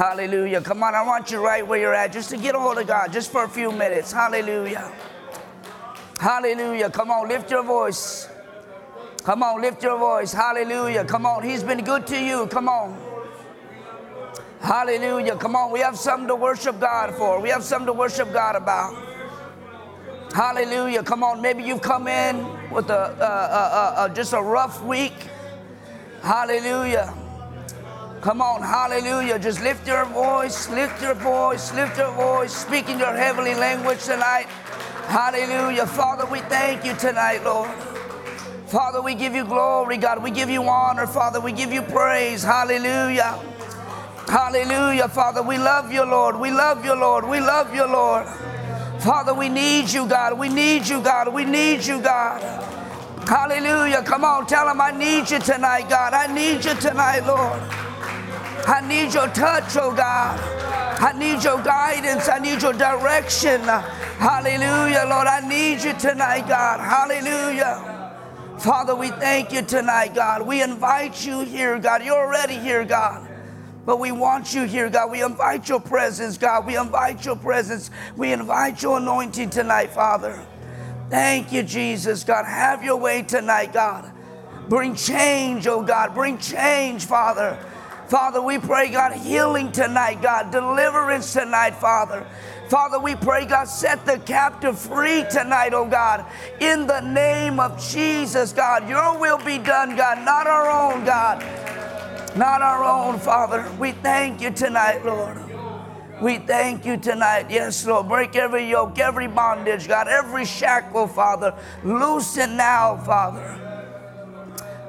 Hallelujah. Come on, I want you right where you're at just to get a hold of God just for a few minutes. Hallelujah. Hallelujah. Come on, lift your voice. Come on, lift your voice. Hallelujah. Come on, He's been good to you. Come on. Hallelujah. Come on, we have something to worship God for. We have something to worship God about. Hallelujah. Come on, maybe you've come in with a, uh, uh, uh, just a rough week. Hallelujah. Come on, hallelujah. Just lift your voice, lift your voice, lift your voice, speak in your heavenly language tonight. Hallelujah. Father, we thank you tonight, Lord. Father, we give you glory, God. We give you honor, Father. We give you praise. Hallelujah. Hallelujah, Father. We love you, Lord. We love you, Lord. We love you, Lord. Father, we need you, God. We need you, God. We need you, God. Hallelujah. Come on, tell him I need you tonight, God. I need you tonight, Lord. I need your touch, oh God. I need your guidance. I need your direction. Hallelujah, Lord. I need you tonight, God. Hallelujah. Father, we thank you tonight, God. We invite you here, God. You're already here, God. But we want you here, God. We invite your presence, God. We invite your presence. We invite your anointing tonight, Father. Thank you, Jesus, God. Have your way tonight, God. Bring change, oh God. Bring change, Father. Father, we pray, God, healing tonight, God. Deliverance tonight, Father. Father, we pray, God, set the captive free tonight, oh God. In the name of Jesus, God. Your will be done, God, not our own, God not our own, Father. We thank you tonight, Lord. We thank you tonight. Yes, Lord. Break every yoke, every bondage, God, every shackle, Father. Loosen now, Father.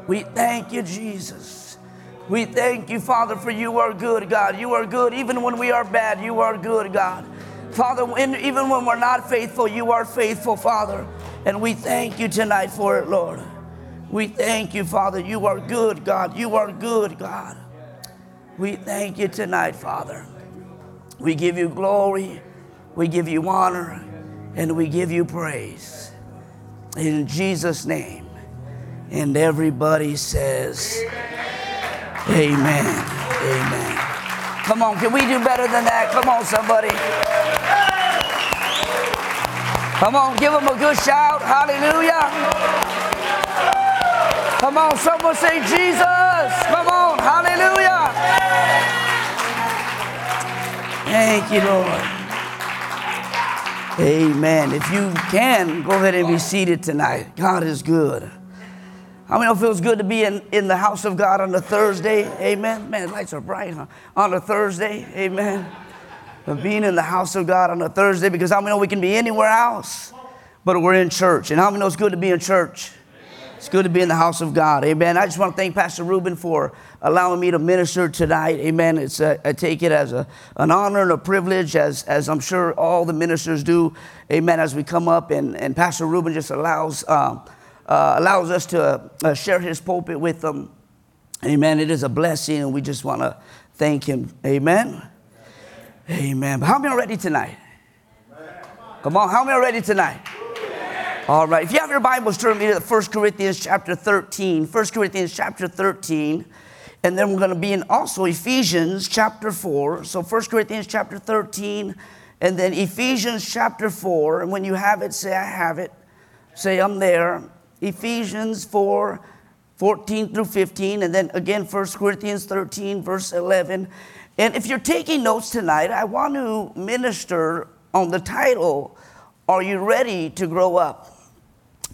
We thank you, Jesus. We thank you, Father, for you are good, God. You are good. Even when we are bad, you are good, God. Father, when, even when we're not faithful, you are faithful, Father. And we thank you tonight for it, Lord. We thank you, Father. You are good, God. You are good, God. We thank you tonight, Father. We give you glory, we give you honor, and we give you praise. In Jesus' name. And everybody says, Amen. Amen. Amen. Come on, can we do better than that? Come on, somebody. Come on, give them a good shout. Hallelujah. Come on, someone say Jesus. Come on, hallelujah. Thank you, Lord. Amen. If you can, go ahead and be seated tonight. God is good. How many know it feels good to be in, in the house of God on a Thursday? Amen. Man, lights are bright, huh? On a Thursday. Amen. But being in the house of God on a Thursday because how many know we can be anywhere else, but we're in church. And how many know it's good to be in church? It's good to be in the house of God. Amen. I just want to thank Pastor Ruben for allowing me to minister tonight. Amen. It's a, I take it as a, an honor and a privilege, as, as I'm sure all the ministers do. Amen. As we come up, and, and Pastor Ruben just allows, uh, uh, allows us to uh, share his pulpit with them. Amen. It is a blessing, and we just want to thank him. Amen. Amen. But how many are ready tonight? Come on, how many are ready tonight? All right. If you have your Bibles, turn me to 1 Corinthians chapter 13. 1 Corinthians chapter 13. And then we're going to be in also Ephesians chapter 4. So 1 Corinthians chapter 13 and then Ephesians chapter 4. And when you have it, say, I have it. Say, I'm there. Ephesians 4, 14 through 15. And then again, 1 Corinthians 13, verse 11. And if you're taking notes tonight, I want to minister on the title, Are You Ready to Grow Up?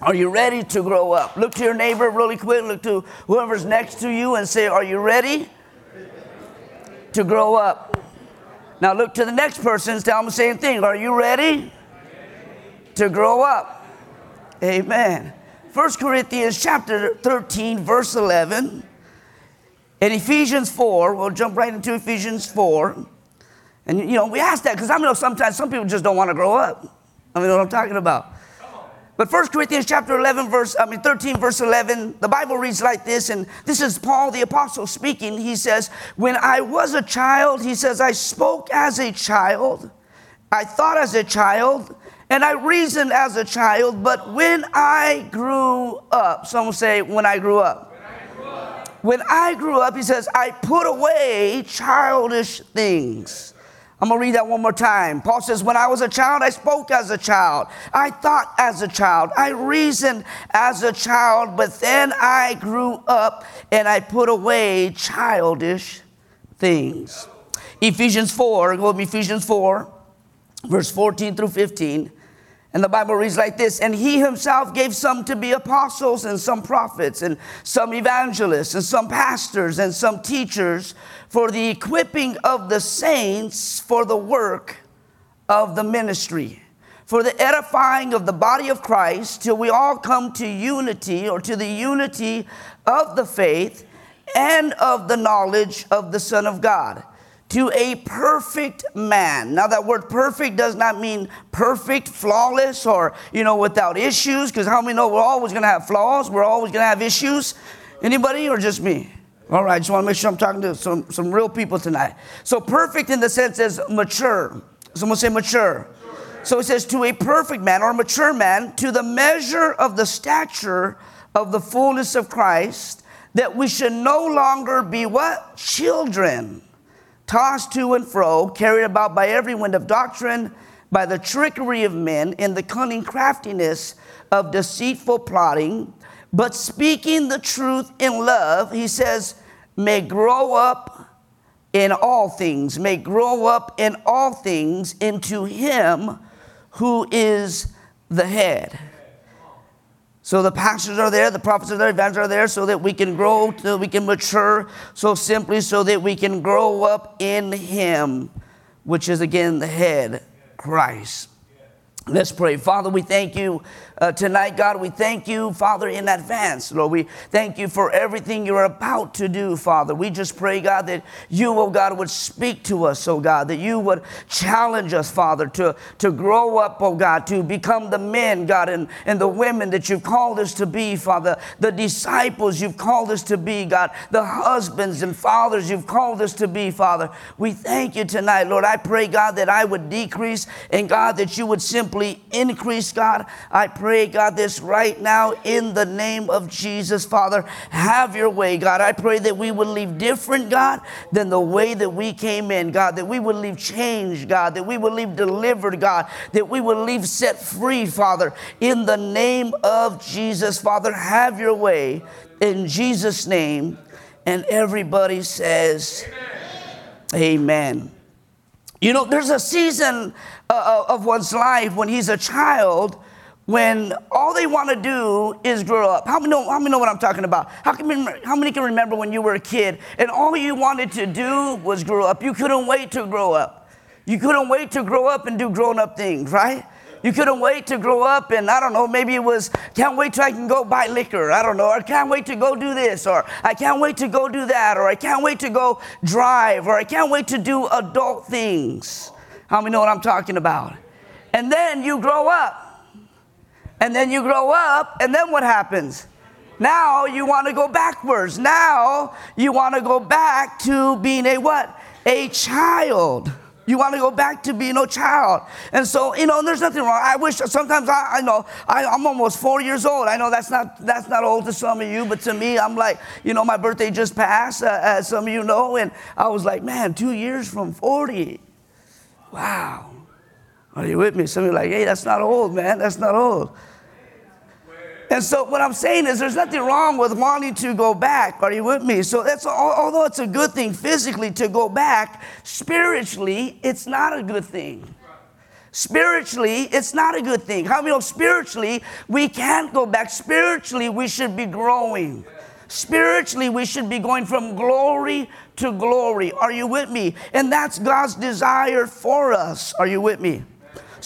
Are you ready to grow up? Look to your neighbor really quick. Look to whoever's next to you and say, Are you ready to grow up? Now look to the next person and tell them the same thing. Are you ready to grow up? Amen. 1 Corinthians chapter 13, verse 11. In Ephesians 4, we'll jump right into Ephesians 4. And you know, we ask that because I know sometimes some people just don't want to grow up. I mean, what I'm talking about. But 1 Corinthians chapter 11, verse, I mean 13, verse 11, the Bible reads like this, and this is Paul the apostle speaking. He says, When I was a child, he says, I spoke as a child, I thought as a child, and I reasoned as a child, but when I grew up, someone say, When I grew up. When I grew up, he says, I put away childish things. I'm gonna read that one more time. Paul says, When I was a child, I spoke as a child. I thought as a child. I reasoned as a child, but then I grew up and I put away childish things. Ephesians 4, go with Ephesians 4, verse 14 through 15. And the Bible reads like this And he himself gave some to be apostles, and some prophets, and some evangelists, and some pastors, and some teachers for the equipping of the saints for the work of the ministry, for the edifying of the body of Christ, till we all come to unity or to the unity of the faith and of the knowledge of the Son of God to a perfect man. Now that word perfect does not mean perfect, flawless, or you know, without issues, because how many know we're always gonna have flaws, we're always gonna have issues? Anybody or just me? All right, just want to make sure I'm talking to some, some real people tonight. So perfect in the sense as mature. Someone say mature. So it says to a perfect man or mature man, to the measure of the stature of the fullness of Christ, that we should no longer be what? Children tossed to and fro, carried about by every wind of doctrine, by the trickery of men, in the cunning craftiness of deceitful plotting, but speaking the truth in love, he says, may grow up in all things, may grow up in all things into him who is the head. So the pastors are there, the prophets are there, evangelists are there, so that we can grow, so we can mature, so simply so that we can grow up in Him, which is again the head, Christ. Let's pray. Father, we thank you uh, tonight, God. We thank you, Father, in advance. Lord, we thank you for everything you're about to do, Father. We just pray, God, that you, oh God, would speak to us, oh God, that you would challenge us, Father, to, to grow up, oh God, to become the men, God, and, and the women that you've called us to be, Father, the disciples you've called us to be, God, the husbands and fathers you've called us to be, Father. We thank you tonight, Lord. I pray, God, that I would decrease and, God, that you would simply increase, God. I pray pray, God, this right now in the name of Jesus, Father. Have your way, God. I pray that we would leave different, God, than the way that we came in, God. That we would leave changed, God. That we would leave delivered, God. That we would leave set free, Father. In the name of Jesus, Father, have your way. In Jesus' name. And everybody says, Amen. Amen. You know, there's a season uh, of one's life when he's a child when all they want to do is grow up. How many, know, how many know what I'm talking about? How, can, how many can remember when you were a kid and all you wanted to do was grow up? You couldn't wait to grow up. You couldn't wait to grow up and do grown up things, right? You couldn't wait to grow up, and I don't know, maybe it was, can't wait till I can go buy liquor. I don't know, or can't wait to go do this, or I can't wait to go do that, or I can't wait to go drive, or I can't wait to do adult things. How many know what I'm talking about? And then you grow up and then you grow up, and then what happens? Now you want to go backwards. Now you want to go back to being a what? A child. You want to go back to being a child. And so, you know, there's nothing wrong. I wish sometimes I, I know I, am almost four years old. I know that's not that's not old to some of you, but to me, I'm like, you know, my birthday just passed, uh, as some of you know, and I was like, man, two years from 40. Wow. Are you with me? Some of you are like, hey, that's not old, man. That's not old. And so what I'm saying is there's nothing wrong with wanting to go back. Are you with me? So that's although it's a good thing physically to go back, spiritually it's not a good thing. Spiritually, it's not a good thing. How many know spiritually we can't go back? Spiritually, we should be growing. Spiritually, we should be going from glory to glory. Are you with me? And that's God's desire for us. Are you with me?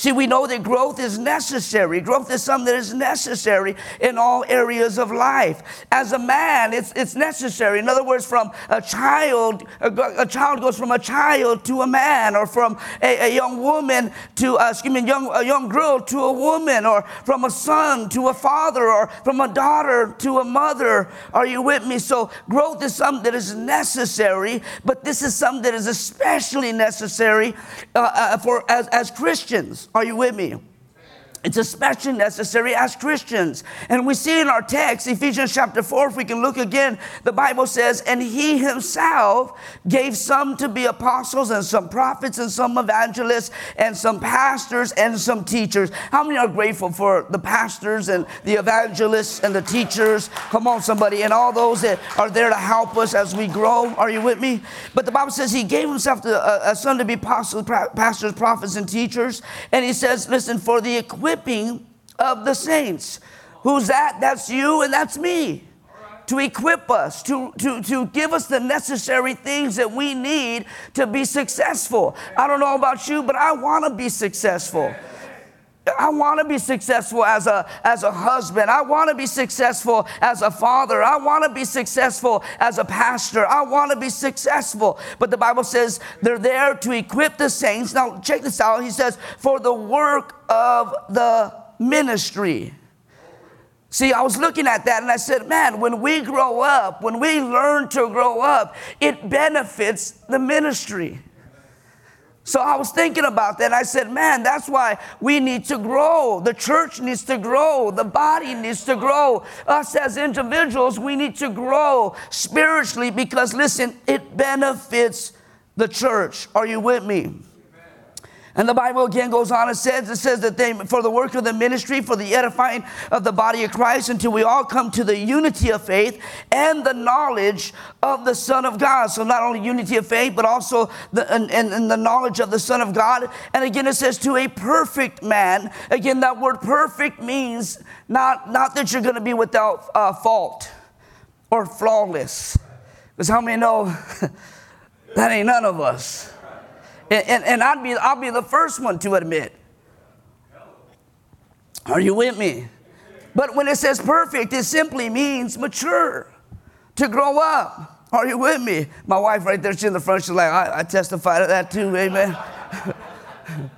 See, we know that growth is necessary. Growth is something that is necessary in all areas of life. As a man, it's, it's necessary. In other words, from a child, a, a child goes from a child to a man, or from a, a young woman to, uh, excuse me, young, a young girl to a woman, or from a son to a father, or from a daughter to a mother. Are you with me? So, growth is something that is necessary, but this is something that is especially necessary uh, uh, for as, as Christians. Are you with me? It's especially necessary as Christians. And we see in our text, Ephesians chapter 4, if we can look again, the Bible says, And he himself gave some to be apostles, and some prophets, and some evangelists, and some pastors, and some teachers. How many are grateful for the pastors, and the evangelists, and the teachers? Come on, somebody, and all those that are there to help us as we grow. Are you with me? But the Bible says he gave himself to a, a son to be apostles, pastors, prophets, and teachers. And he says, Listen, for the equipping equipping of the saints. Who's that? That's you and that's me. To equip us, to, to, to give us the necessary things that we need to be successful. I don't know about you, but I want to be successful. I want to be successful as a, as a husband. I want to be successful as a father. I want to be successful as a pastor. I want to be successful. But the Bible says they're there to equip the saints. Now, check this out. He says, for the work of the ministry. See, I was looking at that and I said, man, when we grow up, when we learn to grow up, it benefits the ministry. So I was thinking about that. I said, man, that's why we need to grow. The church needs to grow. The body needs to grow. Us as individuals, we need to grow spiritually because, listen, it benefits the church. Are you with me? And the Bible again goes on and says, it says that they, for the work of the ministry, for the edifying of the body of Christ, until we all come to the unity of faith and the knowledge of the Son of God. So not only unity of faith, but also the, and, and, and the knowledge of the Son of God. And again, it says to a perfect man. Again, that word perfect means not, not that you're going to be without uh, fault or flawless. Because how many know that ain't none of us? And, and, and I'd be, I'll be the first one to admit. Are you with me? But when it says perfect, it simply means mature, to grow up. Are you with me? My wife right there, she's in the front, she's like, I, I testify to that too, amen.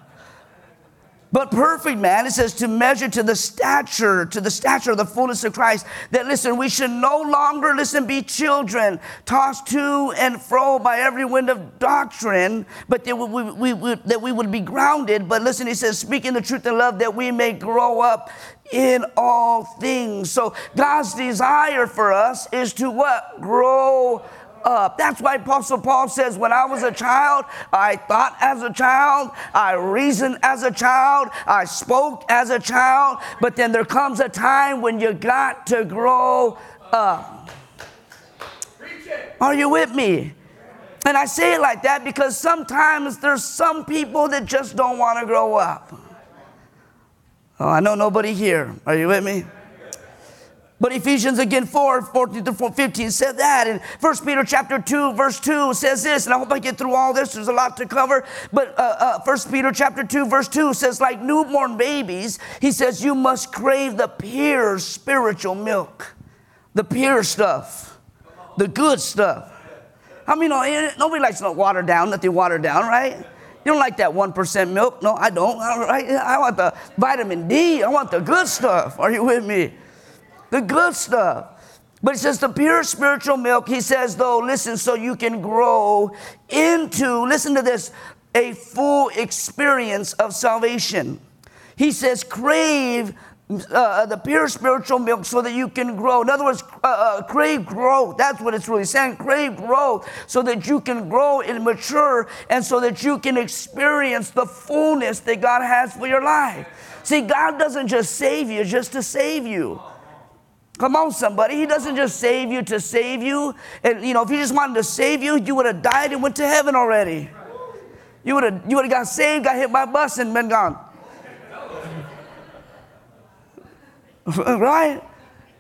But perfect man, it says to measure to the stature, to the stature of the fullness of Christ. That listen, we should no longer listen, be children, tossed to and fro by every wind of doctrine, but that we, we, we, that we would be grounded. But listen, he says, speaking the truth in love, that we may grow up in all things. So God's desire for us is to what? Grow up. That's why Apostle Paul says, When I was a child, I thought as a child, I reasoned as a child, I spoke as a child, but then there comes a time when you got to grow up. Are you with me? And I say it like that because sometimes there's some people that just don't want to grow up. Oh, I know nobody here. Are you with me? But Ephesians again 4, 14 to 15 said that. And 1 Peter chapter 2, verse 2 says this. And I hope I get through all this. There's a lot to cover. But uh, uh, 1 Peter chapter 2, verse 2 says, like newborn babies, he says, you must crave the pure spiritual milk. The pure stuff. The good stuff. I mean, nobody likes no watered down, nothing watered down, right? You don't like that 1% milk? No, I don't. I want the vitamin D. I want the good stuff. Are you with me? The good stuff. But it says the pure spiritual milk, he says, though, listen, so you can grow into, listen to this, a full experience of salvation. He says, crave uh, the pure spiritual milk so that you can grow. In other words, uh, uh, crave growth. That's what it's really saying. Crave growth so that you can grow and mature and so that you can experience the fullness that God has for your life. See, God doesn't just save you just to save you. Come on, somebody. He doesn't just save you to save you. And you know, if he just wanted to save you, you would have died and went to heaven already. You would have you would have got saved, got hit by a bus, and been gone. right?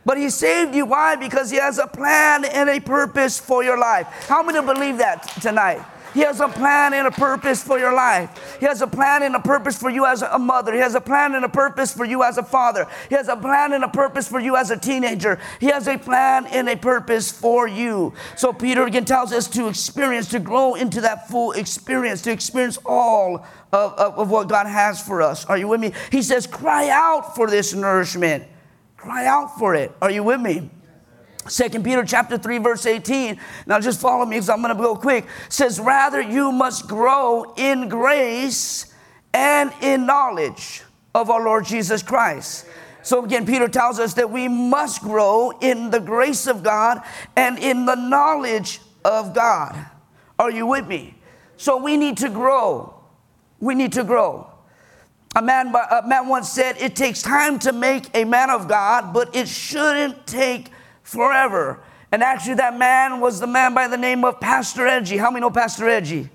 But he saved you. Why? Because he has a plan and a purpose for your life. How many believe that tonight? He has a plan and a purpose for your life. He has a plan and a purpose for you as a mother. He has a plan and a purpose for you as a father. He has a plan and a purpose for you as a teenager. He has a plan and a purpose for you. So Peter again tells us to experience, to grow into that full experience, to experience all of, of, of what God has for us. Are you with me? He says, cry out for this nourishment. Cry out for it. Are you with me? Second Peter chapter 3 verse 18. Now just follow me because I'm going to go quick. Says rather you must grow in grace and in knowledge of our Lord Jesus Christ. So again Peter tells us that we must grow in the grace of God and in the knowledge of God. Are you with me? So we need to grow. We need to grow. A man, a man once said, It takes time to make a man of God, but it shouldn't take forever. And actually, that man was the man by the name of Pastor Edgy. How many know Pastor Edgy?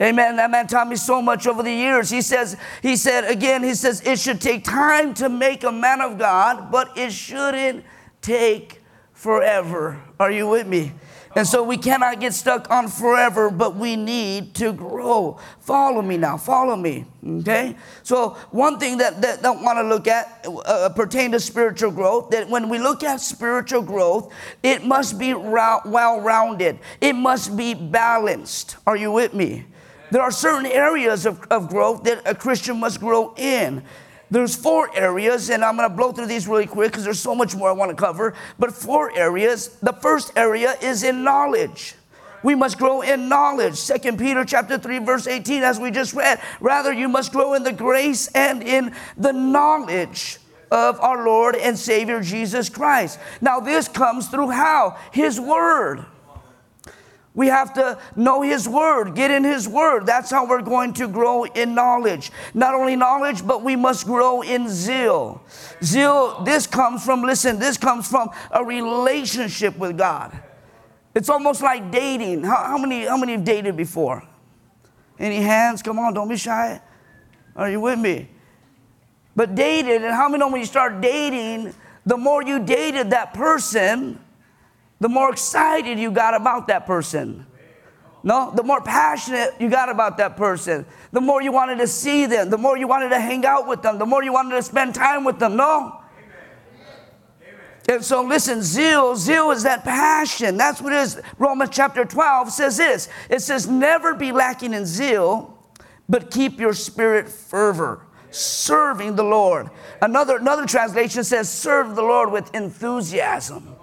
Amen. That man taught me so much over the years. He says, he said again, he says, it should take time to make a man of God, but it shouldn't take forever. Are you with me? And so we cannot get stuck on forever, but we need to grow. Follow me now, follow me. Okay? So, one thing that, that I want to look at uh, uh, pertain to spiritual growth, that when we look at spiritual growth, it must be well rounded, it must be balanced. Are you with me? There are certain areas of, of growth that a Christian must grow in. There's four areas, and I'm going to blow through these really quick because there's so much more I want to cover. But four areas. The first area is in knowledge. We must grow in knowledge. Second Peter chapter 3 verse 18 as we just read. Rather you must grow in the grace and in the knowledge of our Lord and Savior Jesus Christ. Now this comes through how? His word. We have to know His Word, get in His Word. That's how we're going to grow in knowledge. Not only knowledge, but we must grow in zeal. Zeal, this comes from, listen, this comes from a relationship with God. It's almost like dating. How, how many, how many have dated before? Any hands? Come on, don't be shy. Are you with me? But dated, and how many know when you start dating, the more you dated that person, the more excited you got about that person. No, the more passionate you got about that person, the more you wanted to see them, the more you wanted to hang out with them, the more you wanted to spend time with them. No? And so, listen, zeal, zeal is that passion. That's what it is. Romans chapter 12 says this it says, Never be lacking in zeal, but keep your spirit fervor, serving the Lord. Another, another translation says, Serve the Lord with enthusiasm.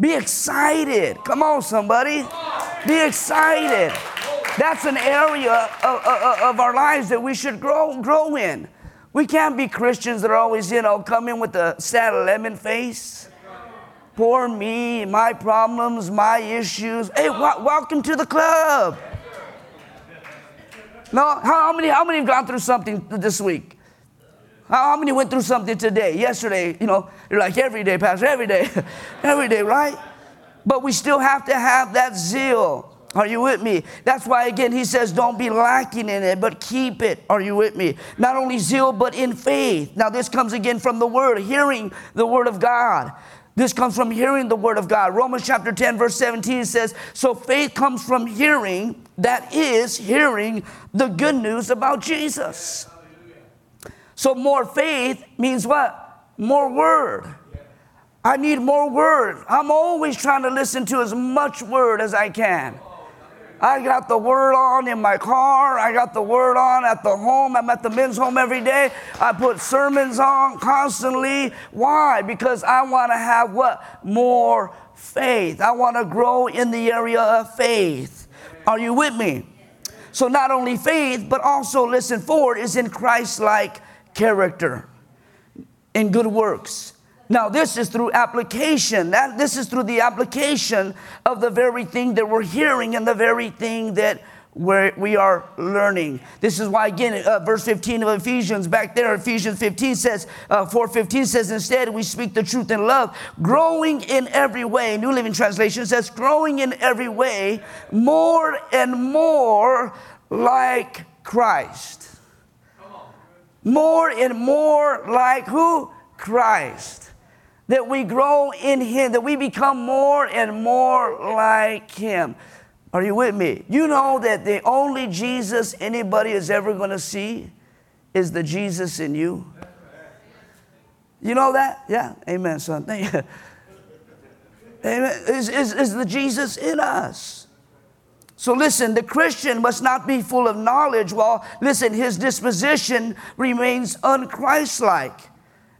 Be excited. Come on, somebody. Be excited. That's an area of, of, of, our lives that we should grow, grow in. We can't be Christians that are always, you know, come in with a sad lemon face. Poor me, my problems, my issues. Hey, w- welcome to the club. No, how many, how many have gone through something this week? How many went through something today, yesterday? You know, you're like every day, Pastor, every day, every day, right? But we still have to have that zeal. Are you with me? That's why, again, he says, don't be lacking in it, but keep it. Are you with me? Not only zeal, but in faith. Now, this comes again from the word, hearing the word of God. This comes from hearing the word of God. Romans chapter 10, verse 17 says, So faith comes from hearing, that is, hearing the good news about Jesus. So more faith means what? More word. I need more word. I'm always trying to listen to as much word as I can. I got the word on in my car. I got the word on at the home. I'm at the men's home every day. I put sermons on constantly. Why? Because I want to have what? More faith. I want to grow in the area of faith. Are you with me? So not only faith, but also listen forward is in Christ like character and good works. Now, this is through application. That, this is through the application of the very thing that we're hearing and the very thing that we're, we are learning. This is why, again, uh, verse 15 of Ephesians, back there, Ephesians 15 says, uh, 415 says, instead we speak the truth in love, growing in every way. New Living Translation says, growing in every way, more and more like Christ more and more like who? Christ. That we grow in Him, that we become more and more like Him. Are you with me? You know that the only Jesus anybody is ever going to see is the Jesus in you. You know that? Yeah. Amen, son. Thank you. Amen. Is, is, is the Jesus in us. So listen, the Christian must not be full of knowledge while, listen, his disposition remains unchristlike.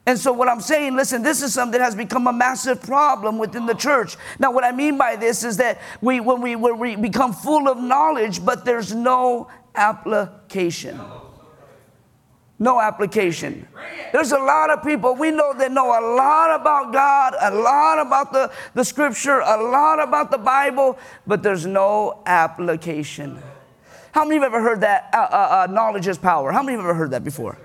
And so, what I'm saying, listen, this is something that has become a massive problem within the church. Now, what I mean by this is that we, when, we, when we become full of knowledge, but there's no application. No application. There's a lot of people we know that know a lot about God, a lot about the, the scripture, a lot about the Bible, but there's no application. How many of you have ever heard that? Uh, uh, uh, knowledge is power. How many of you have ever heard that before?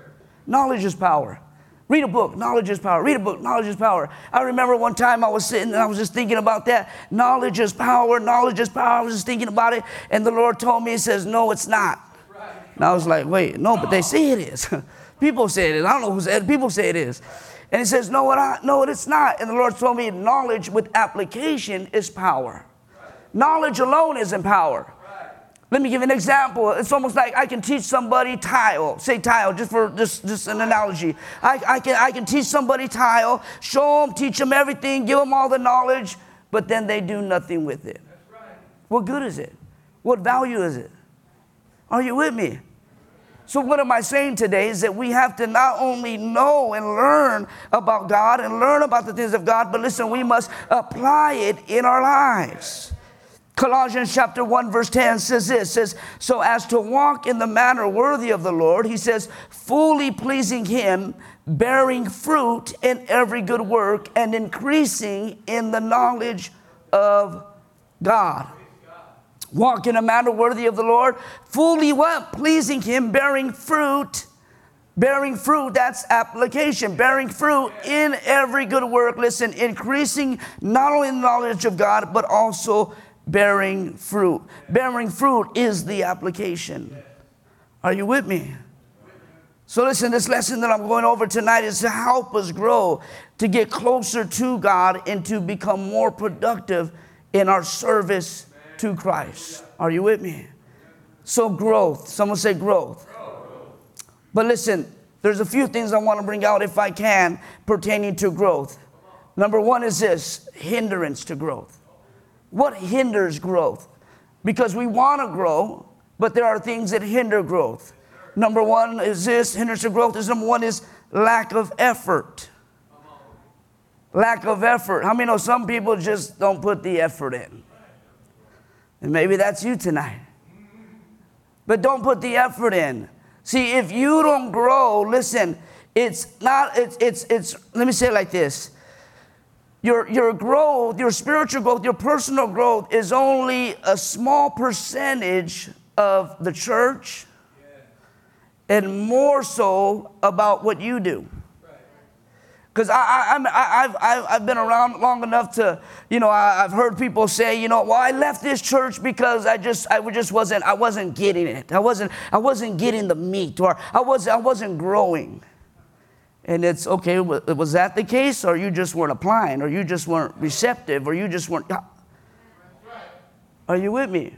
Knowledge is power. Read a book, knowledge is power. Read a book, knowledge is power. I remember one time I was sitting and I was just thinking about that. Knowledge is power, knowledge is power. I was just thinking about it, and the Lord told me, He says, No, it's not. And I was like, Wait, no, but they say it is. people say it is. I don't know who said it, people say it is. And He says, No, it, no, it's not. And the Lord told me, Knowledge with application is power. Knowledge alone isn't power. Let me give an example. It's almost like I can teach somebody tile. Say tile, just for just, just an analogy. I, I, can, I can teach somebody tile, show them, teach them everything, give them all the knowledge, but then they do nothing with it. What good is it? What value is it? Are you with me? So, what am I saying today is that we have to not only know and learn about God and learn about the things of God, but listen, we must apply it in our lives. Colossians chapter 1 verse 10 says this says so as to walk in the manner worthy of the Lord he says fully pleasing him bearing fruit in every good work and increasing in the knowledge of God walk in a manner worthy of the Lord fully what pleasing him bearing fruit bearing fruit that's application bearing fruit in every good work listen increasing not only the knowledge of God but also bearing fruit. Bearing fruit is the application. Are you with me? So, listen, this lesson that I'm going over tonight is to help us grow, to get closer to God, and to become more productive in our service to Christ. Are you with me? So, growth. Someone say growth. But listen, there's a few things I want to bring out, if I can, pertaining to growth. Number one is this hindrance to growth. What hinders growth? Because we want to grow, but there are things that hinder growth. Number one is this hindrance to growth is number one is lack of effort. Lack of effort. How many know some people just don't put the effort in? And maybe that's you tonight. But don't put the effort in. See, if you don't grow, listen, it's not, it's, it's, it's let me say it like this your, your growth, your spiritual growth, your personal growth is only a small percentage of the church and more so about what you do. Because I, I, I, I've, I've been around long enough to, you know, I, have heard people say, you know, well, I left this church because I just, I just wasn't, I wasn't getting it. I wasn't, I wasn't getting the meat, or I wasn't, I wasn't growing. And it's okay, was that the case? Or you just weren't applying, or you just weren't receptive, or you just weren't. Are you with me?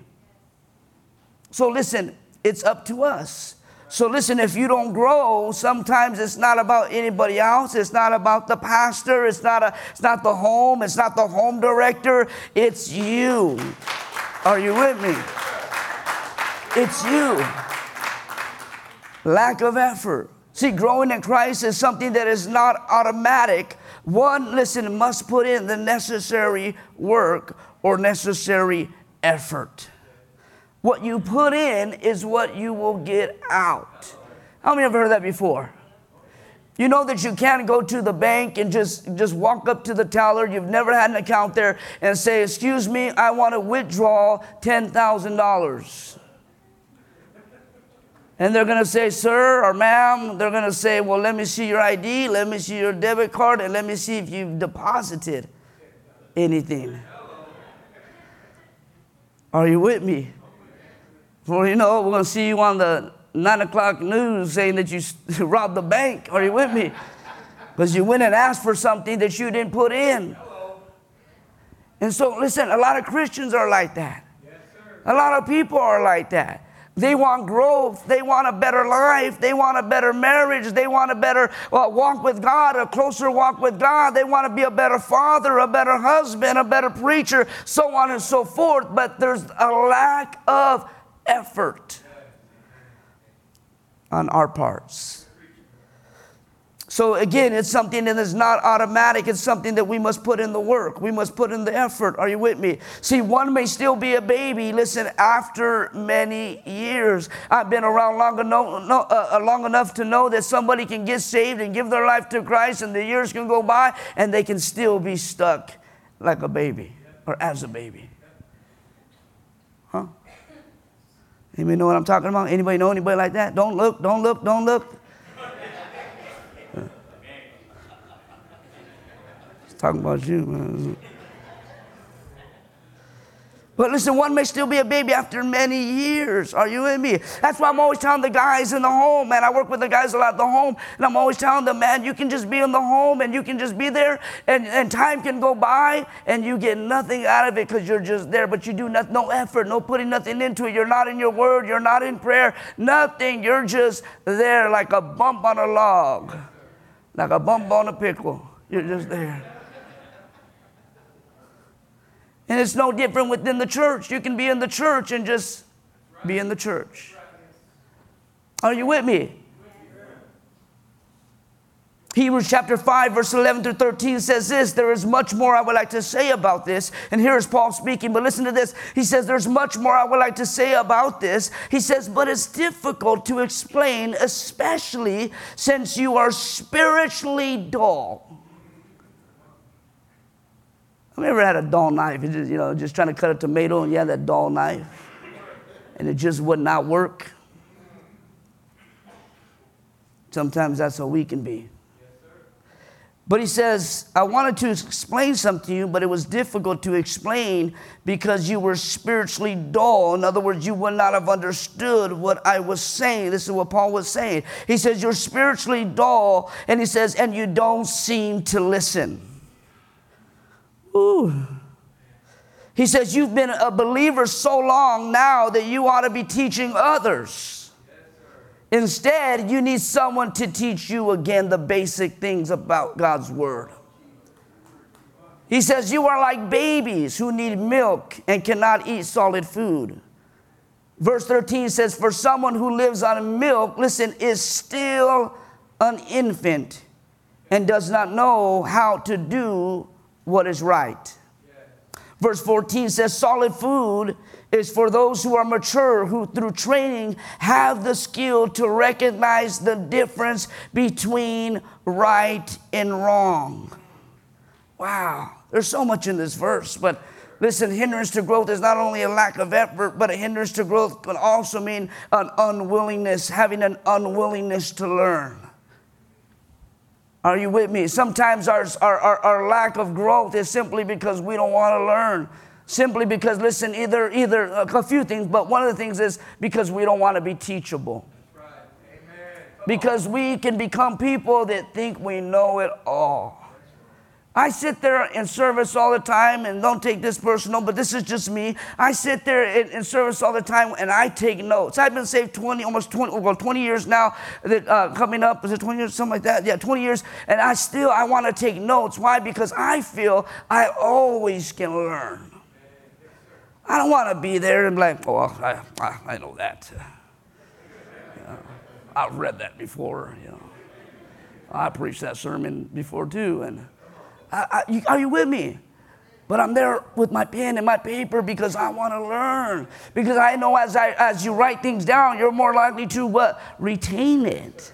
So listen, it's up to us. So listen, if you don't grow, sometimes it's not about anybody else. It's not about the pastor. It's not a, it's not the home. It's not the home director. It's you. Are you with me? It's you. Lack of effort. See, growing in Christ is something that is not automatic. One, listen, must put in the necessary work or necessary effort. What you put in is what you will get out. How many have ever heard that before? You know that you can't go to the bank and just, just walk up to the teller, you've never had an account there, and say, Excuse me, I want to withdraw $10,000. And they're going to say, sir or ma'am, they're going to say, well, let me see your ID, let me see your debit card, and let me see if you've deposited anything. Are you with me? Well, you know, we're going to see you on the nine o'clock news saying that you robbed the bank. Are you with me? Because you went and asked for something that you didn't put in. And so, listen, a lot of Christians are like that. A lot of people are like that. They want growth. They want a better life. They want a better marriage. They want a better uh, walk with God, a closer walk with God. They want to be a better father, a better husband, a better preacher, so on and so forth. But there's a lack of effort on our parts. So again, it's something that is not automatic. It's something that we must put in the work. We must put in the effort. Are you with me? See, one may still be a baby. Listen, after many years, I've been around long enough, no, uh, uh, long enough to know that somebody can get saved and give their life to Christ, and the years can go by, and they can still be stuck like a baby or as a baby. Huh? Anybody know what I'm talking about? Anybody know anybody like that? Don't look, don't look, don't look. talking about you, man. But listen, one may still be a baby after many years. Are you with me? That's why I'm always telling the guys in the home, man. I work with the guys a lot at the home, and I'm always telling them, man, you can just be in the home and you can just be there, and, and time can go by and you get nothing out of it because you're just there, but you do not, no effort, no putting nothing into it. You're not in your word, you're not in prayer, nothing. You're just there like a bump on a log, like a bump on a pickle. You're just there. And it's no different within the church. You can be in the church and just be in the church. Are you with me? Hebrews chapter 5, verse 11 through 13 says this There is much more I would like to say about this. And here is Paul speaking, but listen to this. He says, There's much more I would like to say about this. He says, But it's difficult to explain, especially since you are spiritually dull. You ever had a dull knife? You just, you know, just trying to cut a tomato and you have that dull knife and it just would not work? Sometimes that's how we can be. But he says, I wanted to explain something to you, but it was difficult to explain because you were spiritually dull. In other words, you would not have understood what I was saying. This is what Paul was saying. He says, You're spiritually dull, and he says, and you don't seem to listen. Ooh. He says, You've been a believer so long now that you ought to be teaching others. Instead, you need someone to teach you again the basic things about God's Word. He says, You are like babies who need milk and cannot eat solid food. Verse 13 says, For someone who lives on milk, listen, is still an infant and does not know how to do what is right. Verse 14 says, Solid food is for those who are mature, who through training have the skill to recognize the difference between right and wrong. Wow, there's so much in this verse, but listen, hindrance to growth is not only a lack of effort, but a hindrance to growth can also mean an unwillingness, having an unwillingness to learn. Are you with me? Sometimes our, our, our, our lack of growth is simply because we don't want to learn. Simply because, listen, either, either uh, a few things, but one of the things is because we don't want to be teachable. Because we can become people that think we know it all. I sit there in service all the time, and don't take this personal, but this is just me. I sit there in, in service all the time, and I take notes. I've been saved 20, almost 20, well, 20 years now. That uh, coming up is it 20 years, something like that? Yeah, 20 years, and I still I want to take notes. Why? Because I feel I always can learn. I don't want to be there and be like, oh, I, I, I know that. I've read that before. You know, I preached that sermon before too, and I, I, are you with me? But I'm there with my pen and my paper because I want to learn. Because I know as, I, as you write things down, you're more likely to what? Retain it.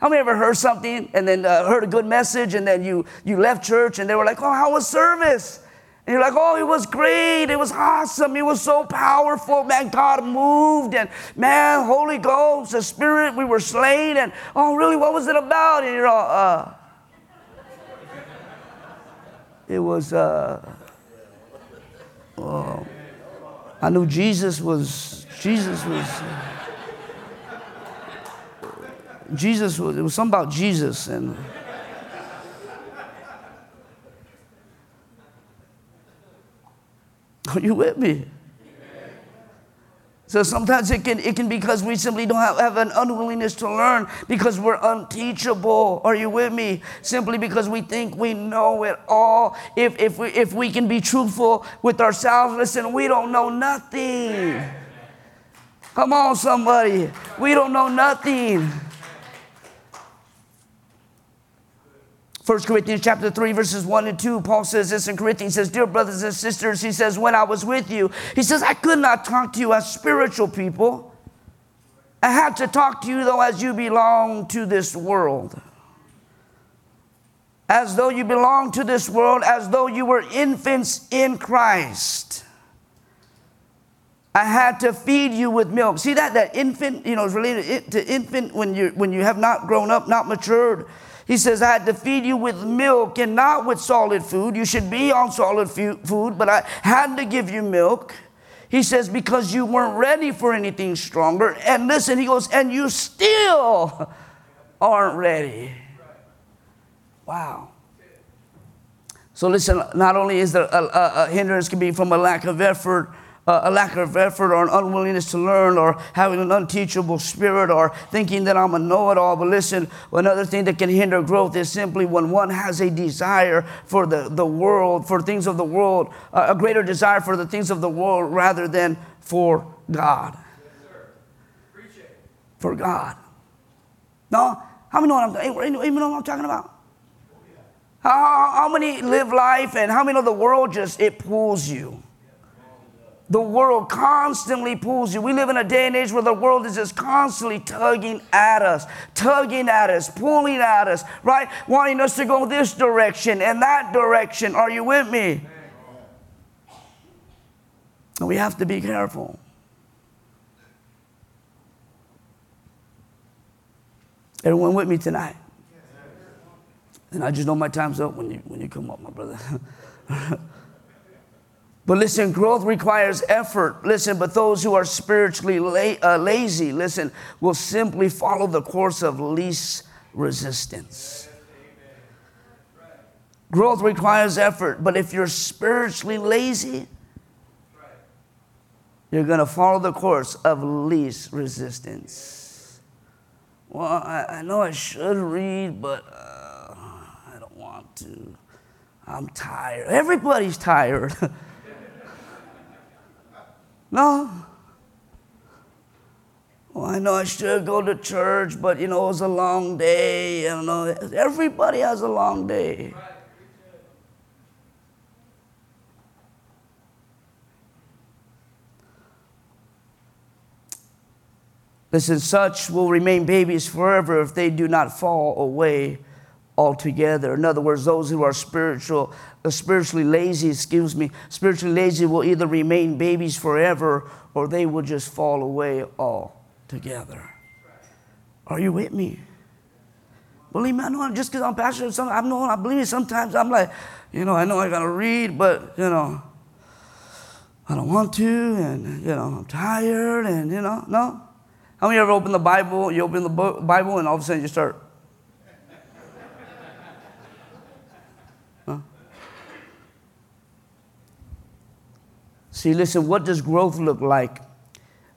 How many ever heard something and then uh, heard a good message and then you, you left church and they were like, oh, how was service? And you're like, oh, it was great. It was awesome. It was so powerful. Man, God moved. And man, Holy Ghost, the Spirit, we were slain. And oh, really, what was it about? And you're all, uh, it was, uh, uh, I knew Jesus was, Jesus was, Jesus was, it was something about Jesus and, are you with me? So sometimes it can, it can because we simply don't have, have an unwillingness to learn because we're unteachable. Are you with me? Simply because we think we know it all. If, if, we, if we can be truthful with ourselves, listen, we don't know nothing. Come on, somebody. We don't know nothing. 1 Corinthians chapter 3, verses 1 and 2, Paul says this in Corinthians, he says, Dear brothers and sisters, he says, when I was with you, he says, I could not talk to you as spiritual people. I had to talk to you, though, as you belong to this world. As though you belong to this world, as though you were infants in Christ. I had to feed you with milk. See that that infant, you know, is related to infant when you when you have not grown up, not matured. He says, I had to feed you with milk and not with solid food. You should be on solid food, but I had to give you milk. He says, because you weren't ready for anything stronger. And listen, he goes, and you still aren't ready. Wow. So listen, not only is there a, a, a hindrance can be from a lack of effort, uh, a lack of effort or an unwillingness to learn or having an unteachable spirit or thinking that I'm a know it all. But listen, another thing that can hinder growth is simply when one has a desire for the, the world, for things of the world, uh, a greater desire for the things of the world rather than for God. Yes, for God. No? How many know what I'm, even know what I'm talking about? How, how many live life and how many know the world just, it pulls you? The world constantly pulls you. We live in a day and age where the world is just constantly tugging at us, tugging at us, pulling at us, right? Wanting us to go this direction and that direction. Are you with me? And we have to be careful. Everyone with me tonight? And I just know my time's up when you, when you come up, my brother. But listen, growth requires effort. Listen, but those who are spiritually la- uh, lazy, listen, will simply follow the course of least resistance. Growth requires effort, but if you're spiritually lazy, you're going to follow the course of least resistance. Well, I, I know I should read, but uh, I don't want to. I'm tired. Everybody's tired. No. Well, I know I should go to church, but you know, it was a long day. Don't know. Everybody has a long day. Listen, such will remain babies forever if they do not fall away altogether. In other words, those who are spiritual, uh, spiritually lazy, excuse me, spiritually lazy will either remain babies forever or they will just fall away altogether. Are you with me? Believe me, I know just because I'm passionate, some, I know I believe me. Sometimes I'm like, you know, I know I gotta read, but you know, I don't want to, and you know, I'm tired, and you know, no. How many ever open the Bible? You open the Bible, and all of a sudden you start See, listen, what does growth look like?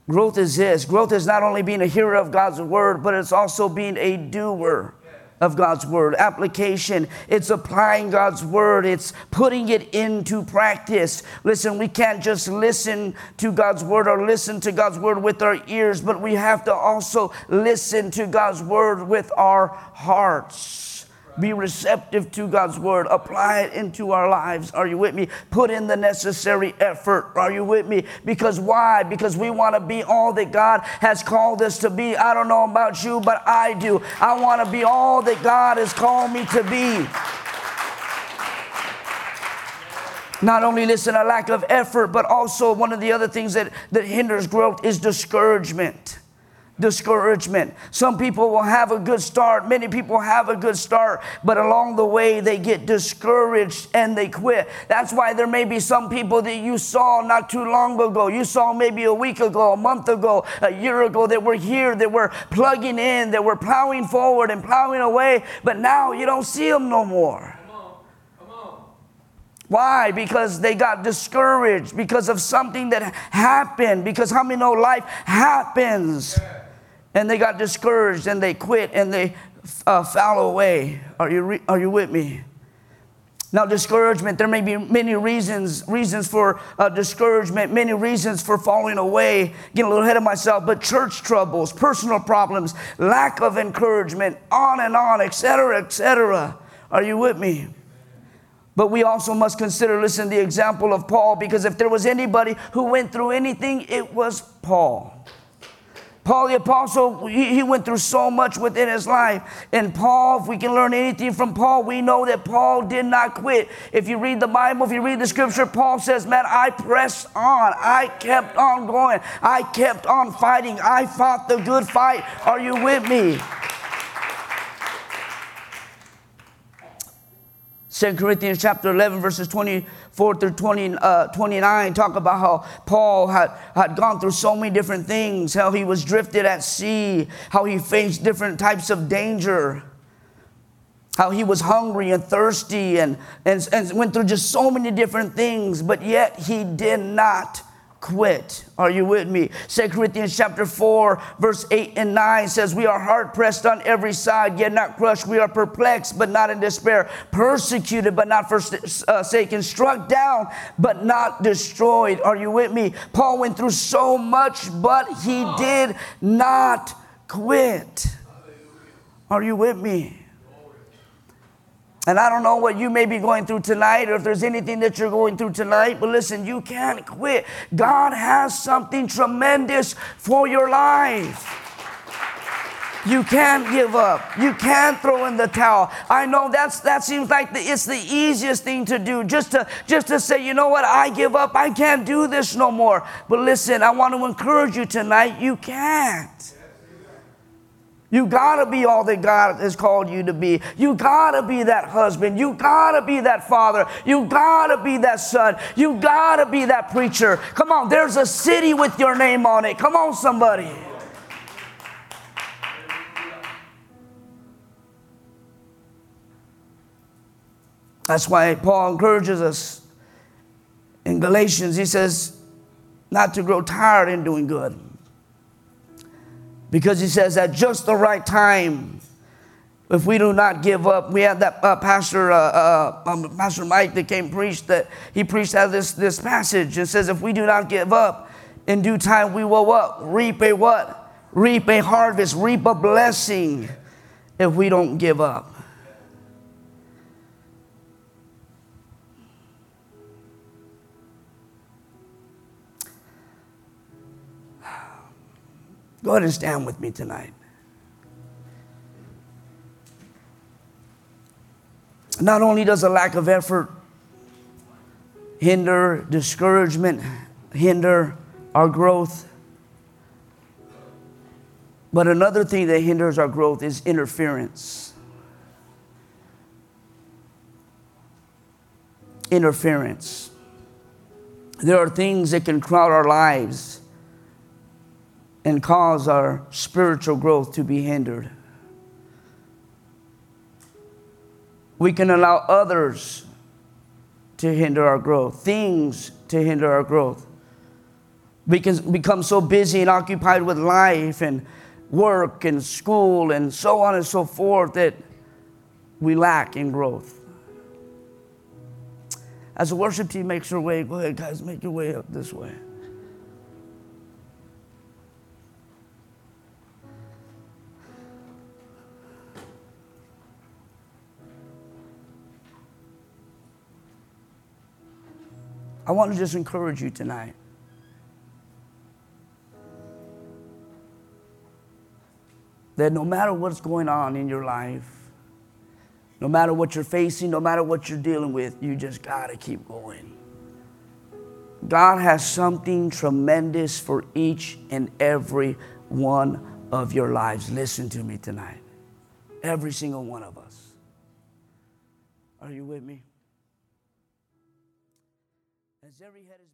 Growth is this growth is not only being a hearer of God's word, but it's also being a doer of God's word. Application, it's applying God's word, it's putting it into practice. Listen, we can't just listen to God's word or listen to God's word with our ears, but we have to also listen to God's word with our hearts be receptive to God's word, apply it into our lives. Are you with me? Put in the necessary effort. Are you with me? Because why? Because we want to be all that God has called us to be. I don't know about you, but I do. I want to be all that God has called me to be. Not only listen, a lack of effort, but also one of the other things that, that hinders growth is discouragement discouragement. Some people will have a good start, many people have a good start, but along the way they get discouraged and they quit. That's why there may be some people that you saw not too long ago. You saw maybe a week ago, a month ago, a year ago that were here, that were plugging in, that were plowing forward and plowing away, but now you don't see them no more. Why? Because they got discouraged because of something that happened. Because how many know life happens? And they got discouraged and they quit and they uh, fell away. Are you, re- are you with me? Now, discouragement, there may be many reasons, reasons for uh, discouragement, many reasons for falling away, getting a little ahead of myself, but church troubles, personal problems, lack of encouragement, on and on, etc., etc. Are you with me? But we also must consider, listen, the example of Paul, because if there was anybody who went through anything, it was Paul. Paul the Apostle, he, went through so much within his life. And Paul, if we can learn anything from Paul, we know that Paul did not quit. If you read the Bible, if you read the scripture, Paul says, Man, I pressed on. I kept on going. I kept on fighting. I fought the good fight. Are you with me? 2 Corinthians chapter 11, verses 24 through 20, uh, 29 talk about how Paul had, had gone through so many different things, how he was drifted at sea, how he faced different types of danger, how he was hungry and thirsty and, and, and went through just so many different things, but yet he did not quit. Are you with me? 2 Corinthians chapter 4, verse 8 and 9 says, We are hard pressed on every side, yet not crushed. We are perplexed, but not in despair. Persecuted, but not forsaken. Uh, struck down, but not destroyed. Are you with me? Paul went through so much, but he did not quit. Are you with me? And I don't know what you may be going through tonight or if there's anything that you're going through tonight, but listen, you can't quit. God has something tremendous for your life. You can't give up. You can't throw in the towel. I know that's that seems like the, it's the easiest thing to do. Just to just to say, you know what, I give up. I can't do this no more. But listen, I want to encourage you tonight. You can't. You gotta be all that God has called you to be. You gotta be that husband. You gotta be that father. You gotta be that son. You gotta be that preacher. Come on, there's a city with your name on it. Come on, somebody. That's why Paul encourages us in Galatians. He says, not to grow tired in doing good because he says at just the right time, if we do not give up, we had that uh, pastor, uh, uh, um, Pastor Mike, that came preach that he preached out this this passage. It says, if we do not give up, in due time we will what reap a what reap a harvest, reap a blessing. If we don't give up. Go ahead and stand with me tonight. Not only does a lack of effort hinder discouragement, hinder our growth, but another thing that hinders our growth is interference. Interference. There are things that can crowd our lives and cause our spiritual growth to be hindered. We can allow others to hinder our growth, things to hinder our growth. We can become so busy and occupied with life and work and school and so on and so forth that we lack in growth. As the worship team makes their way, go ahead, guys, make your way up this way. I want to just encourage you tonight. That no matter what's going on in your life, no matter what you're facing, no matter what you're dealing with, you just got to keep going. God has something tremendous for each and every one of your lives. Listen to me tonight. Every single one of us. Are you with me? As every head is